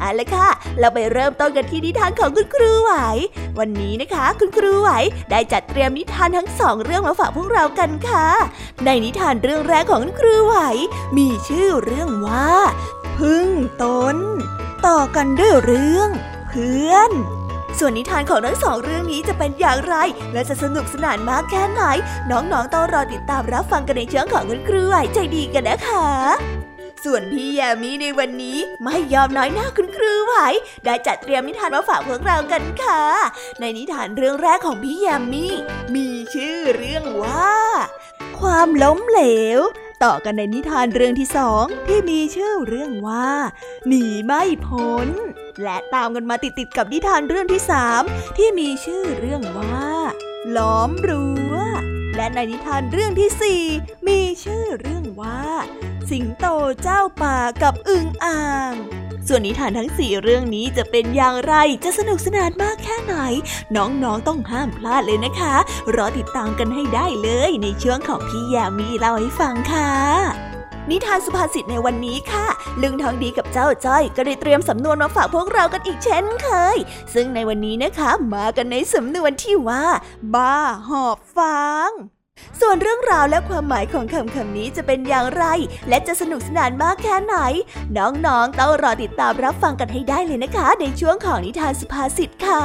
เอาละค่ะ เราไปเริ่มต้นกันที่นิทานของคุณครูไหว วันนี้นะคะ คุณครูไหวได้จัดเตรียมนิทานทั้งสองเรื่องมาฝากพวกเรากันค่ะ ในนิทานเรื่องแรกของคุณครูไหว มีชื่อเรื่องว่า พึ่งตน ต่อกันด้วยเรื่อง เพื่อนส่วนนิทานของทั้งสองเรื่องนี้จะเป็นอย่างไร และจะสนุกสนานมากแค่ไหน น้องๆต้องรอติดตามรับฟังกันในเชิงของคุณครูไหวใจดีกันนะคะ ส่วนพี่แยมี่ในวันนี้ไม่ยอมน้อยหน้าคุณครูไหวได้จัดเตรียมนิทานมาฝากพวกเรากันค่ะ ในนิทานเรื่องแรกของพี่แยมี่มีชื่อเรื่องว่า ความล้มเหลว ต่อกันในนิทานเรื่องที่สองที่มีชื่อเรื่องว่า หนีไม่พ้น และตามกันมาติดๆกับนิทานเรื่องที่สามที่มีชื่อเรื่องว่า ล้อมรั้ว และในนิทานเรื่องที่สี่มีชื่อเรื่องว่า สิงโตเจ้าป่ากับอึ่งอ่าง ส่วนนิทานทั้งสี่เรื่องนี้จะเป็นอย่างไรจะสนุกสนานมากแค่ไหน น้องๆต้องห้ามพลาดเลยนะคะ รอติดตามกันให้ได้เลยในช่วงของพี่ยามีเล่าให้ฟังค่ะ นิทานสุภาษิตในวันนี้ค่ะลึงทองดีกับเจ้าจ้อย ก็ได้เตรียมสำนวนมาฝากพวกเรากันอีกเช่นเคย ซึ่งในวันนี้นะคะมากันในสำนวนที่ว่า บ้าหอบฟางส่วนเรื่องราวและความหมายของคำคำนี้จะเป็นอย่างไร และจะสนุกสนานมากแค่ไหน น้องๆต้องรอติดตามรับฟังกันให้ได้เลยนะคะ ในช่วงของนิทานสุภาษิตค่ะ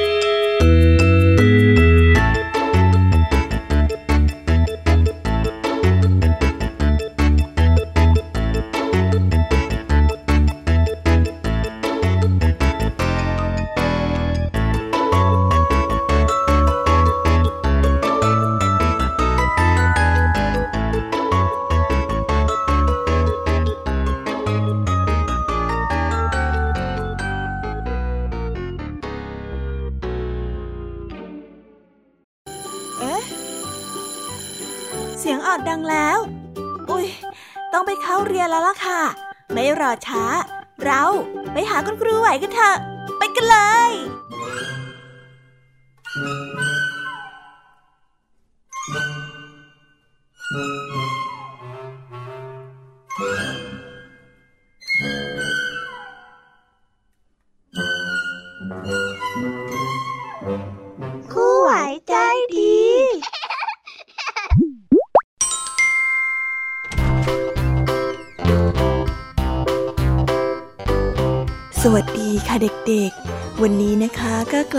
ช้า เราไปหาคุณครูไหวกันเถอะ ไปกันเลย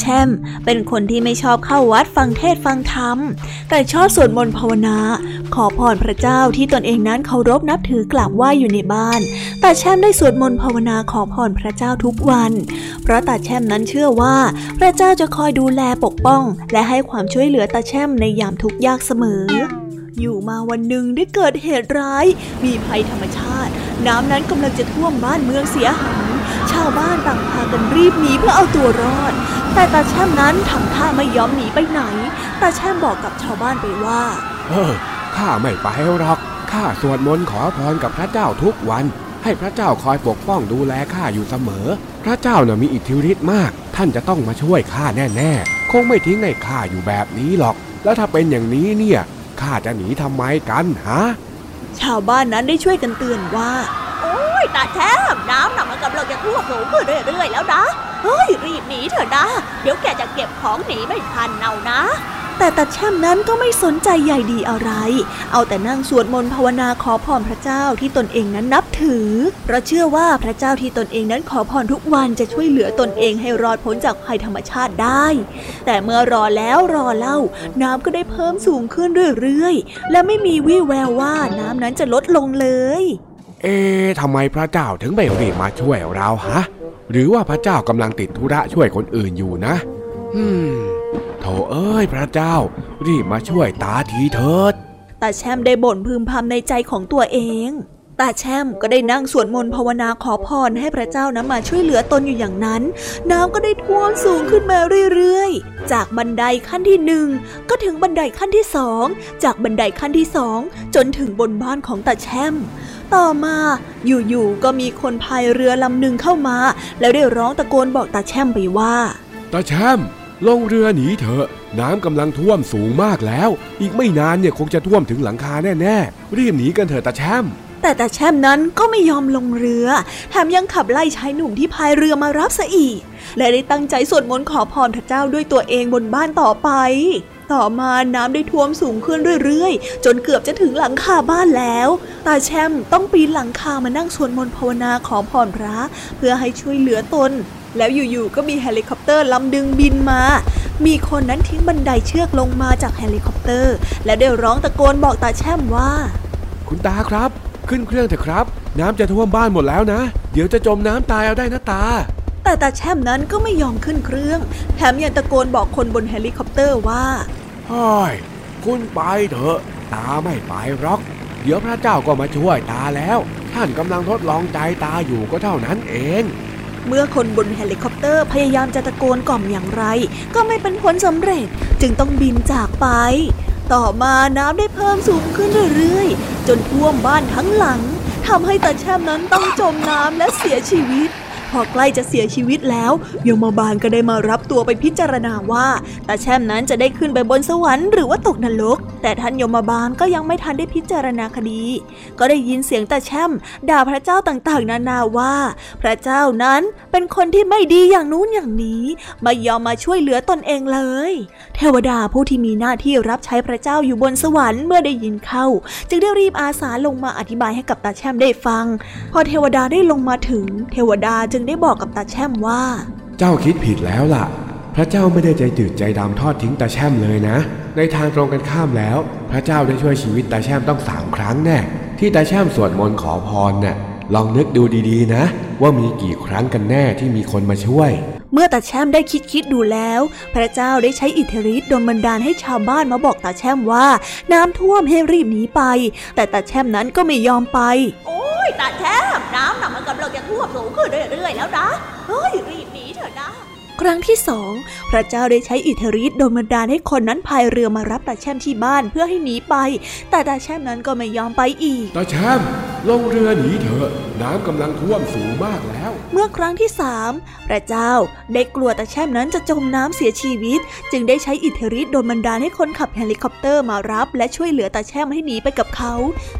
แช่ม เป็นคนที่ไม่ชอบเข้าวัดฟังเทศฟังธรรม แต่ชอบสวดมนต์ภาวนา ขอพรพระเจ้าที่ตนเองนั้นเคารพนับถือกราบไหว้อยู่ในบ้าน ตาแช่มได้สวดมนต์ภาวนาขอพรพระเจ้าทุกวัน เพราะตาแช่มนั้นเชื่อว่า พระเจ้าจะคอยดูแลปกป้อง และให้ความช่วยเหลือตาแช่มในยามทุกข์ยากเสมอ อยู่มาวันหนึ่งได้เกิดเหตุร้าย มีภัยธรรมชาติ น้ำนั้นกำลังจะท่วมบ้านเมืองเสียหายชาวบ้านต่างพากันรีบหนีเพื่อเอาตัวรอด แต่ตาแช่มนั้นทำท่าไม่ยอมหนีไปไหน ตาแช่มบอกกับชาวบ้านไปว่า เออ ข้าไม่ไปหรอก ข้าสวดมนต์ขอพรกับพระเจ้าทุกวัน ให้พระเจ้าคอยปกป้องดูแลข้าอยู่เสมอ พระเจ้าน่ะมีอิทธิฤทธิ์มาก ท่านจะต้องมาช่วยข้าแน่ๆ คงไม่ทิ้งให้ข้าอยู่แบบนี้หรอก แล้วถ้าเป็นอย่างนี้เนี่ย ข้าจะหนีทำไมกันฮะ ชาวบ้านนั้นได้ช่วยกันเตือนว่า โอ๊ยตาแทมน้ำน่ะมันกำลังจะท่วมสูขึ้นเรื่อยๆแล้วนะ เฮ้ยรีบหนีเถอะนะ เดี๋ยวแกจะเก็บของหนีไม่ทันเอานะ แต่ตาแช่มนั้นก็ไม่สนใจใหญ่ดีอะไร เอาแต่นั่งสวดมนต์ภาวนาขอพรพระเจ้าที่ตนเองนั้นนับถือ เพราะเชื่อว่าพระเจ้าที่ตนเองนั้นขอพรทุกวันจะช่วยเหลือตนเองให้รอดพ้นจากภัยธรรมชาติได้ แต่เมื่อรอแล้วรอเล่า น้ำก็ได้เพิ่มสูงขึ้นเรื่อยๆ และไม่มีวี่แววว่าน้ำนั้นจะลดลงเลย เอ๊ทำไมพระเจ้าถึงไม่รีบมาช่วยเราฮะ หรือว่าพระเจ้ากำลังติดธุระช่วยคนอื่นอยู่นะฮึม โถเอ้ยพระเจ้า รีบมาช่วยตาทีเถิดตาแช่มได้บ่นพึมพำในใจของตัวเองตาแช่มก็ได้นั่งสวดมนต์ภาวนาขอพรให้พระเจ้านะมาช่วยเหลือตนอยู่อย่างนั้น น้ำก็ได้ท่วมสูงขึ้นมาเรื่อยๆ จากบันไดขั้นที่หนึ่งก็ถึงบันไดขั้นที่สองจากบันไดขั้นที่สองจนถึงบนบ้านของตาแช่มต่อมาอยู่ๆก็มีคนพายเรือลำหนึ่งเข้ามา แล้วได้ร้องตะโกนบอกตาแช่มไปว่าตาแช่ม ลงเรือหนีเถอะ น้ำกำลังท่วมสูงมากแล้ว อีกไม่นานเนี่ยคงจะท่วมถึงหลังคาแน่ๆ รีบหนีกันเถอะตาแช่มแต่ตาแช่มนั้นก็ไม่ยอมลงเรือ แถมยังขับไล่ชายหนุ่มที่พายเรือมารับซะอีก และได้ตั้งใจสวดมนต์ขอพรพระเจ้าด้วยตัวเองบนบ้านต่อไป ต่อมาน้ำได้ท่วมสูงขึ้นเรื่อยๆ จนเกือบจะถึงหลังคาบ้านแล้ว ตาแช่มต้องปีนหลังคามานั่งสวดมนต์ภาวนาขอพรพระ เพื่อให้ช่วยเหลือตน แล้วอยู่ๆก็มีเฮลิคอปเตอร์ลำหนึ่งบินมา มีคนนั้นทิ้งบันไดเชือกลงมาจากเฮลิคอปเตอร์ และได้ร้องตะโกนบอกตาแช่มว่า คุณตาครับ ขึ้นเครื่องเถอะครับ น้ำจะท่วมบ้านหมดแล้วนะ เดี๋ยวจะจมน้ำตายเอาได้นะตาแต่ตาแช่มนั้นก็ไม่ยอมขึ้นเครื่อง แถมยังตะโกนบอกคนบนเฮลิคอปเตอร์ว่าฮ้ยคุณไปเถอะ ตาไม่ไปหรอก เดี๋ยวพระเจ้าก็มาช่วยตาแล้ว ท่านกำลังทดลองใจตาอยู่ก็เท่านั้นเอง เมื่อคนบนเฮลิคอปเตอร์พยายามจะตะโกนกล่อมอย่างไร ก็ไม่เป็นผลสำเร็จจึงต้องบินจากไป ต่อมาน้ำได้เพิ่มสูงขึ้นเรื่อยๆ จนท่วมบ้านทั้งหลังทำให้ตาแช่มนั้นต้องจมน้ำและเสียชีวิต พอใกล้จะเสียชีวิตแล้วยมบาลก็ได้มารับตัวไปพิจารณาว่าตาแช่มนั้นจะได้ขึ้นไปบนสวรรค์หรือว่าตกนรก แต่ท่านยมบาลก็ยังไม่ทันได้พิจารณาคดี ก็ได้ยินเสียงตาแช่มด่าพระเจ้าต่างๆ นานาว่า พระเจ้านั้นเป็นคนที่ไม่ดีอย่างนู้นอย่างนี้ไม่ยอมมาช่วยเหลือตนเองเลย เทวดาผู้ที่มีหน้าที่รับใช้พระเจ้าอยู่บนสวรรค์เมื่อได้ยินเข้า จึงได้รีบอาสาลงมาอธิบายให้กับตาแช่มได้ฟัง พอเทวดาได้ลงมาถึง เทวดาจึงได้บอกกับตาแช่มว่า เจ้าคิดผิดแล้วล่ะ พระเจ้าไม่ได้ใจจืดใจดำทอดทิ้งตาแช่มเลยนะ ในทางตรงกันข้ามแล้ว พระเจ้าได้ช่วยชีวิตตาแช่มต้องสามครั้งแน่ที่ตาแช่มสวดมนต์ขอพรน่ะลองนึกดูดีๆนะ ว่ามีกี่ครั้งกันแน่ที่มีคนมาช่วย เมื่อตาแช่มได้คิดคิดดูแล้ว พระเจ้าได้ใช้อิทธิฤทธิ์ดลบันดาลให้ชาวบ้านมาบอกตาแช่มว่า น้ำท่วมให้รีบหนีไป แต่ตาแช่มนั้นก็ไม่ยอมไป โอ๊ยตาแช่มน้ำน่ะมันกำลังจะท่วมสูงขึ้นเรื่อยๆแล้วนะเฮ้ยรีบหนีเถอะนะ ครั้งที่สองพระเจ้าได้ใช้อิทธิฤทธิ์โดนบันดาลให้คนนั้นพายเรือมารับตาแช่มที่บ้านเพื่อให้หนีไป แต่ตาแช่มนั้นก็ไม่ยอมไปอีกตาแช่มลงเรือหนีเถอะน้ำกำลังท่วมสูงมากแล้ว เมื่อครั้งที่สามพระเจ้าได้กลัวตาแช่มนั้นจะจมน้ำเสียชีวิต จึงได้ใช้อิทธิฤทธิ์ดลบันดาลให้คนขับเฮลิคอปเตอร์มารับ และช่วยเหลือตาแช่มให้หนีไปกับเขา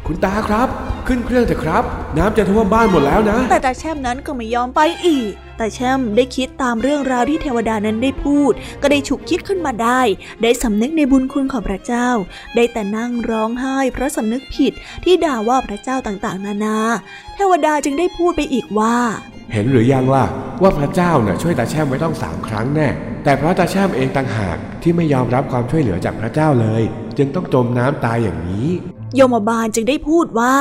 คุณตาครับ ขึ้นเครื่องเถอะครับ น้ำจะท่วมบ้านหมดแล้วนะ แต่ตาแช่มนั้นก็ไม่ยอมไปอีก ตาแช่มได้คิดตามเรื่องราวที่เทวดานั้นได้พูด ก็ได้ฉุกคิดขึ้นมาได้ ได้สำนึกในบุญคุณของพระเจ้า ได้แต่นั่งร้องไห้เพราะสำนึกผิดที่ด่าว่าพระเจ้าต่างๆ นานา เทวดาจึงได้พูดไปอีกว่า เห็นหรือยังล่ะว่าพระเจ้าเน่ะช่วยตาแช่มไว้ต้องสามครั้งแน่ แต่เพราะตาแช่มเองต่างหากที่ไม่ยอมรับความช่วยเหลือจากพระเจ้าเลย จึงต้องจมน้ำตายอย่างนี้ โยมบาลจึงได้พูดว่า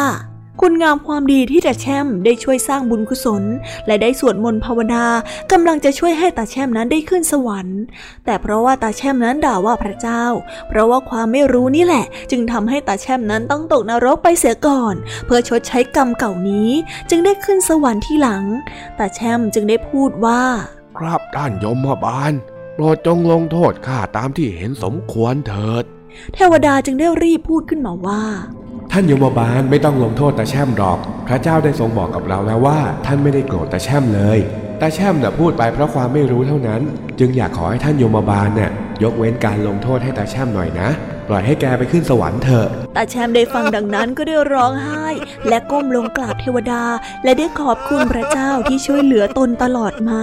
คุณงามความดีที่ตาแช่มได้ช่วยสร้างบุญกุศล และได้สวดมนต์ภาวนากำลังจะช่วยให้ตาแช่มนั้นได้ขึ้นสวรรค์ แต่เพราะว่าตาแช่มนั้นด่าว่าพระเจ้า เพราะว่าความไม่รู้นี่แหละ จึงทำให้ตาแช่มนั้นต้องตกนรกไปเสียก่อน เพื่อชดใช้กรรมเก่านี้ จึงได้ขึ้นสวรรค์ที่หลังตาแช่มจึงได้พูดว่า ครับท่านยมบาลโปรดจงลงโทษข้าตามที่เห็นสมควรเถิด เทวดาจึงได้รีบพูดขึ้นมาว่า ท่านยมบาลไม่ต้องลงโทษตาแช่มหรอก พระเจ้าได้ทรงบอกกับเราแล้วว่า ท่านไม่ได้โกรธตาแช่มเลยตาแช่มน่ะพูดไปเพราะความไม่รู้เท่านั้น จึงอยากขอให้ท่านยมบาลน่ะยกเว้นการลงโทษให้ตาแช่มหน่อยนะ ปล่อยให้แกไปขึ้นสวรรค์เถอะตาแช่มได้ฟังดังนั้นก็ได้ร้องไห้ และก้มลงกราบเทวดา และได้ขอบคุณพระเจ้าที่ช่วยเหลือตนตลอดมา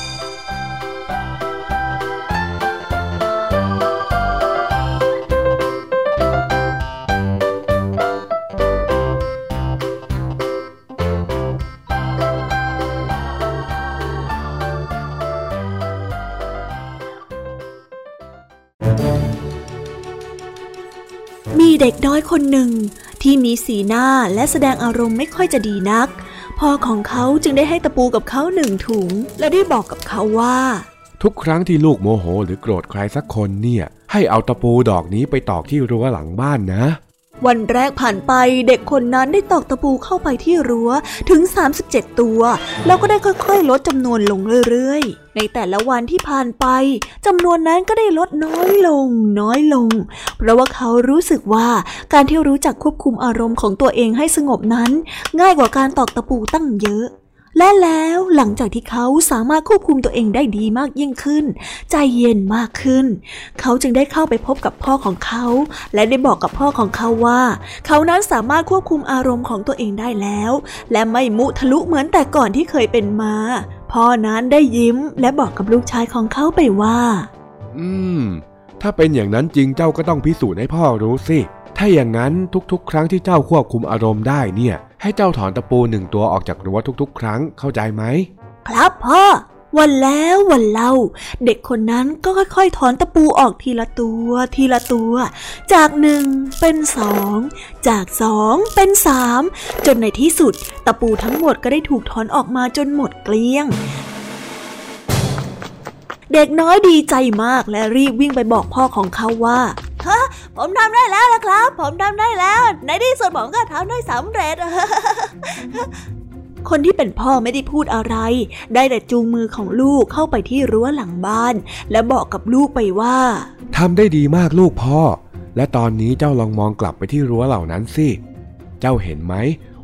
คนหนึ่งที่มีสีหน้าและแสดงอารมณ์ไม่ค่อยจะดีนัก พ่อของเขาจึงได้ให้ตะปูกับเขาหนึ่งถุง และได้บอกกับเขาว่า ทุกครั้งที่ลูกโมโหหรือโกรธใครสักคนเนี่ย ให้เอาตะปูดอกนี้ไปตอกที่รั้วหลังบ้านนะ วันแรกผ่านไปเด็กคนนั้นได้ตอกตะปูเข้าไปที่รั้วถึง 37 ตัว แล้วก็ได้ค่อยๆ ลดจำนวนลงเรื่อยๆ ในแต่ละวันที่ผ่านไปจำนวนนั้นก็ได้ลดน้อยลง น้อยลง เพราะว่าเขารู้สึกว่าการที่รู้จักควบคุมอารมณ์ของตัวเองให้สงบนั้น ง่ายกว่าการตอกตะปูตั้งเยอะ และแล้วหลังจากที่เขาสามารถควบคุมตัวเองได้ดีมากยิ่งขึ้น ใจเย็นมากขึ้น เขาจึงได้เข้าไปพบกับพ่อของเขา และได้บอกกับพ่อของเขาว่า เขานั้นสามารถควบคุมอารมณ์ของตัวเองได้แล้ว และไม่มุทะลุเหมือนแต่ก่อนที่เคยเป็นมา พ่อนั้นได้ยิ้มและบอกกับลูกชายของเขาไปว่า อืม ถ้าเป็นอย่างนั้นจริงเจ้าก็ต้องพิสูจน์ให้พ่อรู้สิ ถ้าอย่างนั้นทุกๆ ครั้งที่เจ้าควบคุมอารมณ์ได้เนี่ย ให้เจ้าถอนตะปูหนึ่งตัวออกจากรั้วทุกๆ ครั้งเข้าใจไหม ครับพ่อ วันแล้ววันเล่า เด็กคนนั้นก็ค่อยๆ ถอนตะปูออกทีละตัว ทีละตัว จากหนึ่งเป็นสองจากสองเป็นสามจนในที่สุด ตะปูทั้งหมดก็ได้ถูกถอนออกมาจนหมดเกลี้ยงเด็กน้อยดีใจมากและรีบวิ่งไปบอกพ่อของเขาว่า ผมทำได้แล้วละครับ ผมทำได้แล้ว ในที่สุดผมก็ทำได้สำเร็จ คนที่เป็นพ่อไม่ได้พูดอะไร ได้แต่จูงมือของลูกเข้าไปที่รั้วหลังบ้าน และบอกกับลูกไปว่าทำได้ดีมากลูกพ่อ และตอนนี้เจ้าลองมองกลับไปที่รั้วเหล่านั้นสิ เจ้าเห็นไหม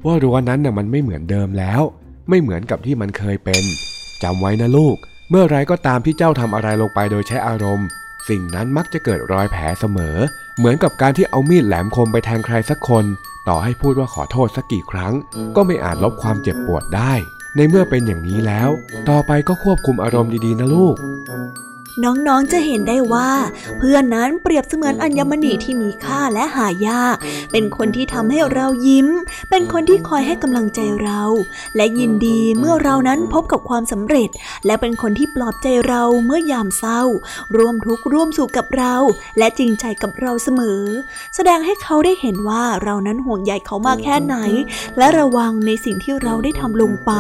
ว่ารั้วนั้นน่ะมันไม่เหมือนเดิมแล้ว ไม่เหมือนกับที่มันเคยเป็นจำไว้นะลูก เมื่อไรก็ตามที่เจ้าทำอะไรลงไปโดยใช้อารมณ์ สิ่งนั้นมักจะเกิดรอยแผลเสมอ เหมือนกับการที่เอามีดแหลมคมไปแทงใครสักคน ต่อให้พูดว่าขอโทษสักกี่ครั้ง ก็ไม่อาจลบความเจ็บปวดได้ ในเมื่อเป็นอย่างนี้แล้ว ต่อไปก็ควบคุมอารมณ์ดีๆนะลูก น้องๆจะเห็นได้ว่า เพื่อนนั้นเปรียบเสมือนอัญมณีที่มีค่าและหายาก เป็นคนที่ทำให้เรายิ้ม เป็นคนที่คอยให้กำลังใจเรา และยินดีเมื่อเรานั้นพบกับความสำเร็จ และเป็นคนที่ปลอบใจเราเมื่อยามเศร้า ร่วมทุกข์ร่วมสุขกับเรา และจริงใจกับเราเสมอ แสดงให้เขาได้เห็นว่าเรานั้นห่วงใยเขามากแค่ไหน และระวังในสิ่งที่เราได้ทำลงไป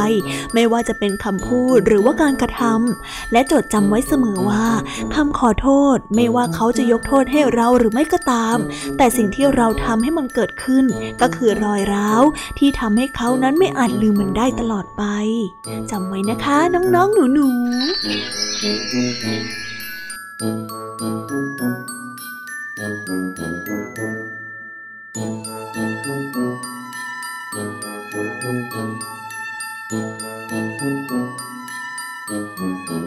ไม่ว่าจะเป็นคำพูดหรือว่าการกระทำและจดจำไว้เสมอว่าคำขอโทษไม่ว่าเขาจะยกโทษให้เราหรือไม่ก็ตาม แต่สิ่งที่เราทำให้มันเกิดขึ้น ก็คือรอยร้าวที่ทำให้เขานั้นไม่อาจลืมมันได้ตลอดไปจำไว้นะคะน้องๆหนูๆ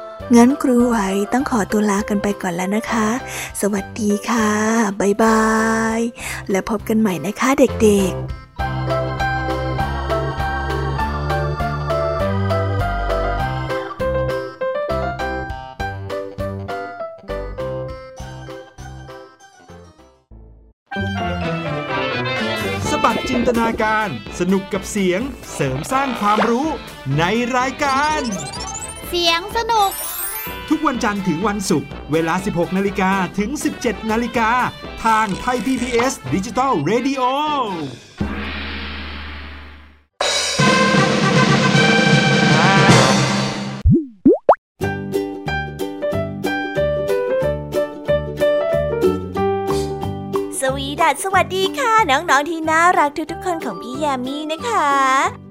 งั้นครูไหวต้องขอตัวลากันไปก่อนแล้วนะคะ สวัสดีค่ะบ๊ายบาย และพบกันใหม่นะคะเด็กๆบัดจินตนาการสนุกกับเสียงเสริมสร้างความรู้ในรายการ เสียงสนุก ทุกวันจันทร์ถึงวันศุกร์เวลา 16 นาฬิกาถึง 17 นาฬิกา ทางไทย PBS ดิจิตอล Radio สวีดัสสวัสดีค่ะ น้อง ๆ ที่น่ารักทุกๆคนของพี่ยามีนะคะ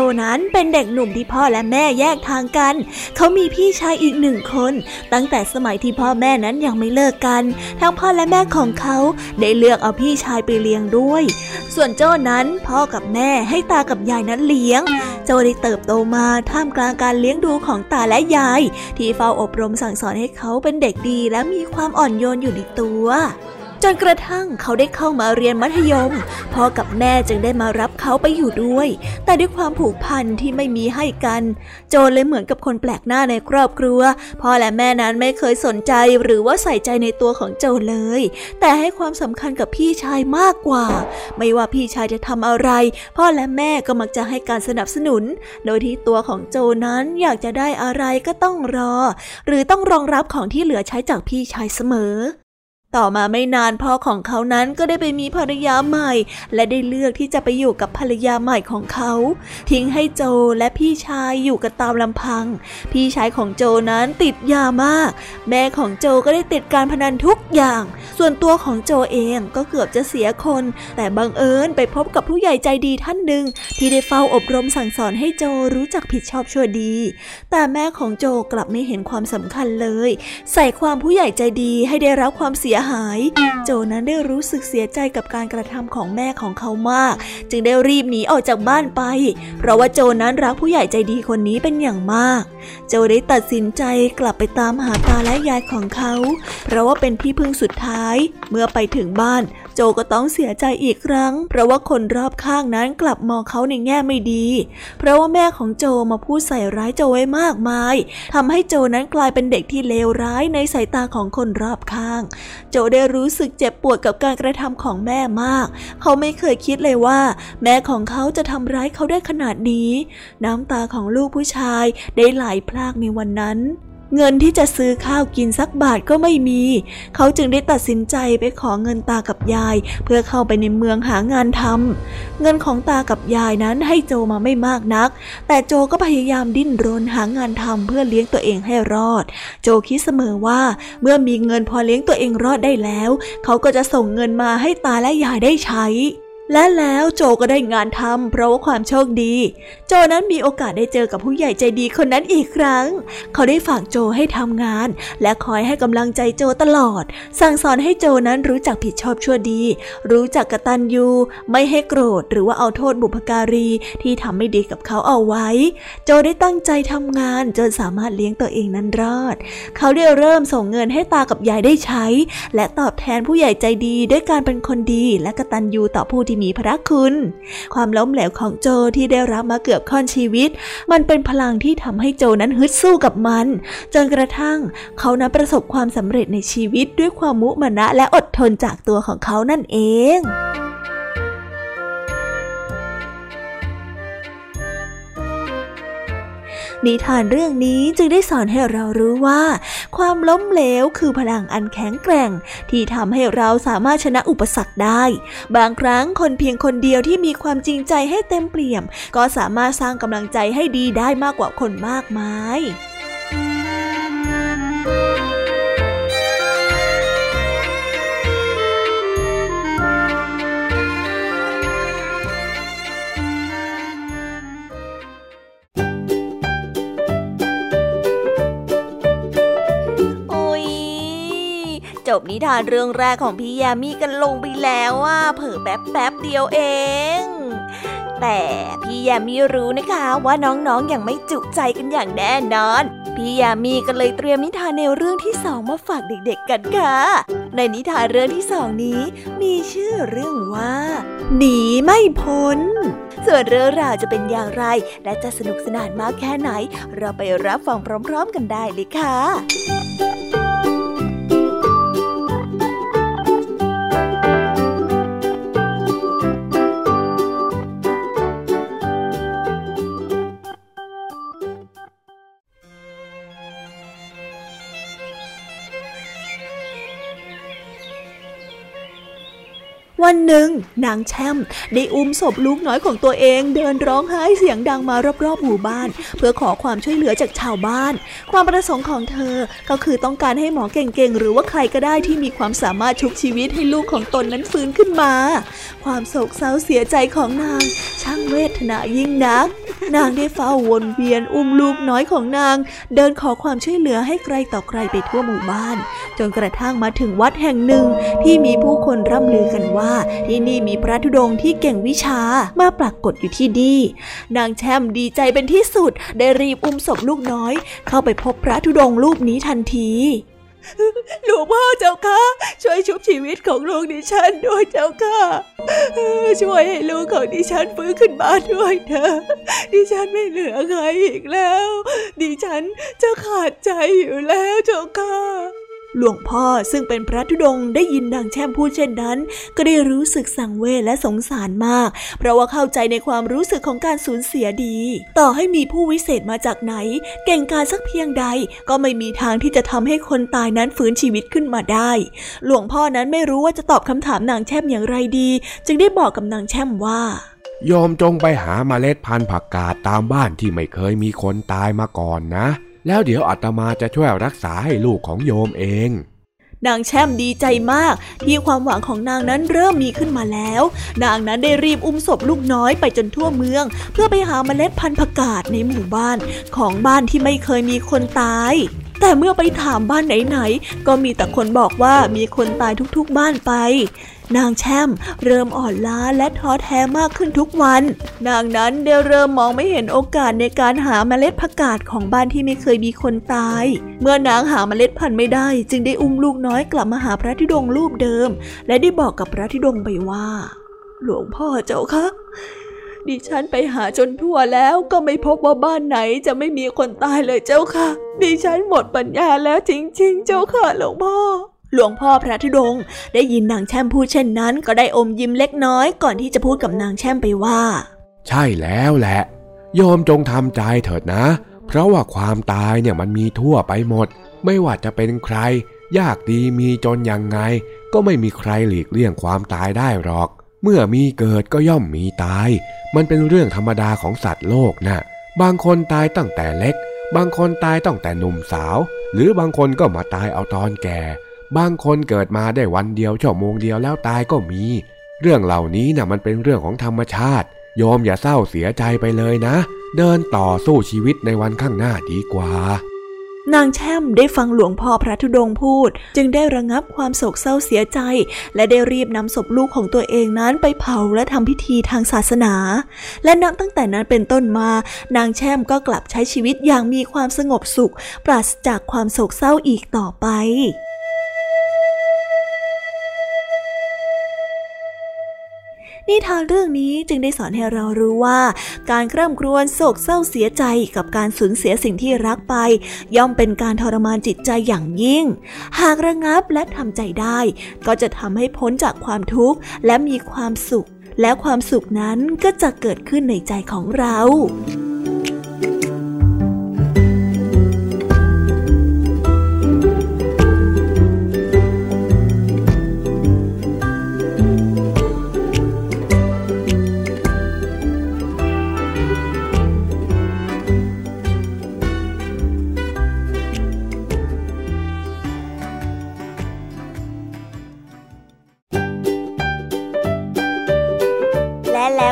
โจนั้นเป็นเด็กหนุ่มที่พ่อและแม่แยกทางกัน เขามีพี่ชายอีกหนึ่งคน ตั้งแต่สมัยที่พ่อแม่นั้นยังไม่เลิกกัน ทั้งพ่อและแม่ของเขาได้เลือกเอาพี่ชายไปเลี้ยงด้วย ส่วนโจ้นั้นพ่อกับแม่ให้ตากับยายนั้นเลี้ยง โจ้ได้เติบโตมาท่ามกลางการเลี้ยงดูของตาและยาย ที่เฝ้าอบรมสั่งสอนให้เขาเป็นเด็กดีและมีความอ่อนโยนอยู่ในตัว จนกระทั่งเขาได้เข้ามาเรียนมัธยม พ่อกับแม่จึงได้มารับเขาไปอยู่ด้วย แต่ด้วยความผูกพันที่ไม่มีให้กัน โจนเลยเหมือนกับคนแปลกหน้าในครอบครัว พ่อและแม่นั้นไม่เคยสนใจหรือว่าใส่ใจในตัวของโจเลย แต่ให้ความสำคัญกับพี่ชายมากกว่า ไม่ว่าพี่ชายจะทำอะไร พ่อและแม่ก็มักจะให้การสนับสนุน โดยที่ตัวของโจนั้นอยากจะได้อะไรก็ต้องรอ หรือต้องรองรับของที่เหลือใช้จากพี่ชายเสมอ ต่อมาไม่นานพ่อของเขานั้นก็ได้ไปมีภรรยาใหม่ และได้เลือกที่จะไปอยู่กับภรรยาใหม่ของเขา ทิ้งให้โจและพี่ชายอยู่กันตามลำพัง พี่ชายของโจนั้นติดยามาก แม่ของโจก็ได้ติดการพนันทุกอย่าง ส่วนตัวของโจเองก็เกือบจะเสียคน แต่บังเอิญไปพบกับผู้ใหญ่ใจดีท่านหนึ่งที่ได้เฝ้าอบรมสั่งสอนให้โจรู้จักผิดชอบชั่วดี แต่แม่ของโจกลับไม่เห็นความสำคัญเลย ใส่ความผู้ใหญ่ใจดีให้ได้รับความเสียยหาย โจนั้นได้รู้สึกเสียใจกับการกระทำของแม่ของเขามาก จึงได้รีบหนีออกจากบ้านไป เพราะว่าโจนั้นรักผู้ใหญ่ใจดีคนนี้เป็นอย่างมาก โจได้ตัดสินใจกลับไปตามหาตาและยายของเขา เพราะว่าเป็นที่พึ่งสุดท้าย เมื่อไปถึงบ้าน โจก็ต้องเสียใจอีกครั้ง เพราะว่าคนรอบข้างนั้นกลับมองเขาในแง่ไม่ดี เพราะว่าแม่ของโจมาพูดใส่ร้ายโจไว้มากมายทำให้โจนั้นกลายเป็นเด็กที่เลวร้ายในสายตาของคนรอบข้าง โจได้รู้สึกเจ็บปวดกับการกระทำของแม่มาก เขาไม่เคยคิดเลยว่า แม่ของเขาจะทำร้ายเขาได้ขนาดนี้ น้ำตาของลูกผู้ชายได้ไหลพลากในวันนั้น เงินที่จะซื้อข้าวกินสักบาทก็ไม่มี เขาจึงได้ตัดสินใจไปขอเงินตากับยาย เพื่อเข้าไปในเมืองหางานทำ เงินของตากับยายนั้นให้โจมาไม่มากนัก แต่โจก็พยายามดิ้นรนหางานทำเพื่อเลี้ยงตัวเองให้รอด โจคิดเสมอว่าเมื่อมีเงินพอเลี้ยงตัวเองรอดได้แล้ว เขาก็จะส่งเงินมาให้ตาและยายได้ใช้ และแล้วโจก็ได้งานทำเพราะว่าความโชคดี โจนั้นมีโอกาสได้เจอกับผู้ใหญ่ใจดีคนนั้นอีกครั้ง เขาได้ฝากโจให้ทำงาน และคอยให้กำลังใจโจตลอด สั่งสอนให้โจนั้นรู้จักผิดชอบชั่วดี รู้จักกตัญญูไม่ให้โกรธหรือว่าเอาโทษบุพการีที่ทำไม่ดีกับเขาเอาไว้ โจได้ตั้งใจทำงานจนสามารถเลี้ยงตัวเองนั้นรอด เขาได้เริ่มส่งเงินให้ตากับยายได้ใช้ และตอบแทนผู้ใหญ่ใจดีด้วยการเป็นคนดีและกตัญญูต่อผู้ที่มีพระคุณ ความล้มเหลวของโจที่ได้รับมาเกือบค่อนชีวิต มันเป็นพลังที่ทำให้โจนั้นฮึดสู้กับมัน จนกระทั่งเขานั้นประสบความสำเร็จในชีวิตด้วยความมุมานะและอดทนจากตัวของเขานั่นเอง นิทานเรื่องนี้จึงได้สอนให้เรารู้ว่า ความล้มเหลวคือพลังอันแข็งแกร่ง ที่ทำให้เราสามารถชนะอุปสรรคได้ บางครั้งคนเพียงคนเดียวที่มีความจริงใจให้เต็มเปี่ยม ก็สามารถสร้างกำลังใจให้ดีได้มากกว่าคนมากมาย บนิทานเรื่องแรกของพี่ยามีกันลงไปแล้วว่าเผิ่แป๊บแป๊บเดียวเอง แต่พี่ยามีรู้นะคะว่าน้องๆออย่างไม่จุใจกันอย่างแน่นอน พี่ยามีก็เลยเตรียมนิทานแนวเรื่องที่สองมาฝากเด็กๆกันค่ะ ในนิทานเรื่องที่สองนี้ มีชื่อเรื่องว่าหนีไม่พ้นส่วนเรื่องราวจะเป็นอย่างไร และจะสนุกสนานมากแค่ไหน เราไปรับฟังพร้อม ๆ กันได้เลยค่ะ วันหนึ่ง นางแช่มได้อุ้มศพลูกน้อยของตัวเองเดินร้องไห้เสียงดังมารอบๆหมู่บ้าน เพื่อขอความช่วยเหลือจากชาวบ้าน ความประสงค์ของเธอก็คือต้องการให้หมอเก่งๆ หรือว่าใครก็ได้ที่มีความสามารถชุบชีวิตให้ลูกของตนนั้นฟื้นขึ้นมา ความโศกเศร้าเสียใจของนาง ช่างเวทนายิ่งนัก นางได้เฝ้าวนเวียนอุ้มลูกน้อยของนาง เดินขอความช่วยเหลือให้ใครต่อใครไปทั่วหมู่บ้าน จนกระทั่งมาถึงวัดแห่งหนึ่งที่มีผู้คนร่ำลือกันว่า ที่นี่มีพระธุดงค์ที่เก่งวิชามาปรากฏอยู่ที่นี่นางแช่มดีใจเป็นที่สุด ได้รีบอุ้มศพลูกน้อย เข้าไปพบพระธุดงค์รูปนี้ทันที หลวงพ่อเจ้าค่ะช่วยชุบชีวิตของลูกดิฉันด้วยเจ้าค่ะช่วยให้ลูกของดิฉันฟื้นขึ้นมาด้วยเถอะดิฉันไม่เหลือใครอีกแล้ว ดิฉันจะขาดใจอยู่แล้วเจ้าค่ะ หลวงพ่อซึ่งเป็นพระธุดงค์ได้ยินนางแช่มพูดเช่นนั้น ก็ได้รู้สึกสังเวชและสงสารมาก เพราะว่าเข้าใจในความรู้สึกของการสูญเสียดี ต่อให้มีผู้วิเศษมาจากไหน เก่งกาจสักเพียงใดก็ไม่มีทางที่จะทำให้คนตายนั้นฟื้นชีวิตขึ้นมาได้ หลวงพ่อนั้นไม่รู้ว่าจะตอบคำถามนางแช่มอย่างไรดี จึงได้บอกกับนางแช่มว่า โยมจงไปหาเมล็ดพันธุ์ผักกาดตามบ้านที่ไม่เคยมีคนตายมาก่อนนะ แล้วเดี๋ยวอาตมาจะช่วยรักษาให้ลูกของโยมเอง นางแช่มดีใจมาก ที่ความหวังของนางนั้นเริ่มมีขึ้นมาแล้ว นางนั้นได้รีบอุ้มศพลูกน้อยไปจนทั่วเมือง เพื่อไปหาเมล็ดพันธุ์ผักกาดในหมู่บ้านของบ้านที่ไม่เคยมีคนตายแต่เมื่อไปถามบ้านไหนๆ ก็มีแต่คนบอกว่ามีคนตายทุกๆบ้านไป นางแช่มเริ่มอ่อนล้าและท้อแท้มากขึ้นทุกวัน นางนั้นได้เริ่มมองไม่เห็นโอกาสในการหาเมล็ดผักกาดของบ้านที่ไม่เคยมีคนตาย เมื่อนางหาเมล็ดพันธุ์ไม่ได้ จึงได้อุ้มลูกน้อยกลับมาหาพระธิดงรูปเดิม และได้บอกกับพระธิดงไปว่า หลวงพ่อเจ้าคะดิฉันไปหาจนทั่วแล้วก็ไม่พบว่าบ้านไหนจะไม่มีคนตายเลยเจ้าค่ะ ดิฉันหมดปัญญาแล้วจริง ๆ เจ้าค่ะหลวงพ่อ หลวงพ่อพระธุดงค์ได้ยินนางแช่มพูดเช่นนั้น ก็ได้อมยิ้มเล็กน้อยก่อนที่จะพูดกับนางแช่มไปว่า ใช่แล้วแหละ โยมจงทำใจเถิดนะ เพราะว่าความตายเนี่ยมันมีทั่วไปหมด ไม่ว่าจะเป็นใคร ยากดีมีจนยังไง ก็ไม่มีใครหลีกเลี่ยงความตายได้หรอก เมื่อมีเกิดก็ย่อมมีตาย มันเป็นเรื่องธรรมดาของสัตว์โลกนะบางคนตายตั้งแต่เล็ก บางคนตายตั้งแต่หนุ่มสาว หรือบางคนก็มาตายเอาตอนแก่ บางคนเกิดมาได้วันเดียวชั่วโมงเดียวแล้วตายก็มี เรื่องเหล่านี้นะ่ะมันเป็นเรื่องของธรรมชาติ โยมอย่าเศร้าเสียใจไปเลยนะ เดินต่อสู้ชีวิตในวันข้างหน้าดีกว่า นางแช่มได้ฟังหลวงพ่อพระธุดงค์พูด จึงได้ระงับความโศกเศร้าเสียใจ และได้รีบนำศพลูกของตัวเองนั้นไปเผาและทำพิธีทางศาสนา และนับตั้งแต่นั้นเป็นต้นมา นางแช่มก็กลับใช้ชีวิตอย่างมีความสงบสุข ปราศจากความโศกเศร้าอีกต่อไป นิทานเรื่องนี้จึงได้สอนให้เรารู้ว่า การคร่ำครวญโศกเศร้าเสียใจกับการสูญเสียสิ่งที่รักไป ย่อมเป็นการทรมานจิตใจอย่างยิ่ง หากระงับและทำใจได้ ก็จะทำให้พ้นจากความทุกข์และมีความสุข และความสุขนั้นก็จะเกิดขึ้นในใจของเรา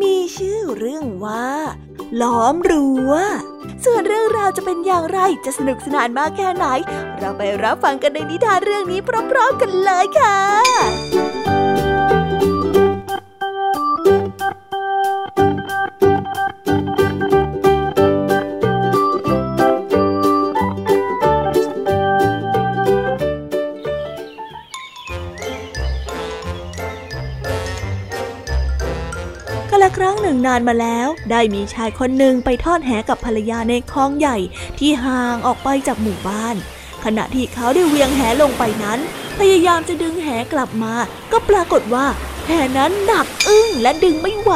มีชื่อเรื่องว่าล้อมรั้วส่วนเรื่องราวจะเป็นอย่างไรจะสนุกสนานมากแค่ไหน เราไปรับฟังกันในนิทานเรื่องนี้พร้อมๆกันเลยค่ะ งหนึ่งนานมาแล้ว ได้มีชายคนหนึ่งไปทอดแหกับภรรยาในคลองใหญ่ที่ห่างออกไปจากหมู่บ้าน ขณะที่เขาได้เวียงแหลงไปนั้น พยายามจะดึงแหกลับมา ก็ปรากฏว่าแหนั้นหนักอึ้งและดึงไม่ไหว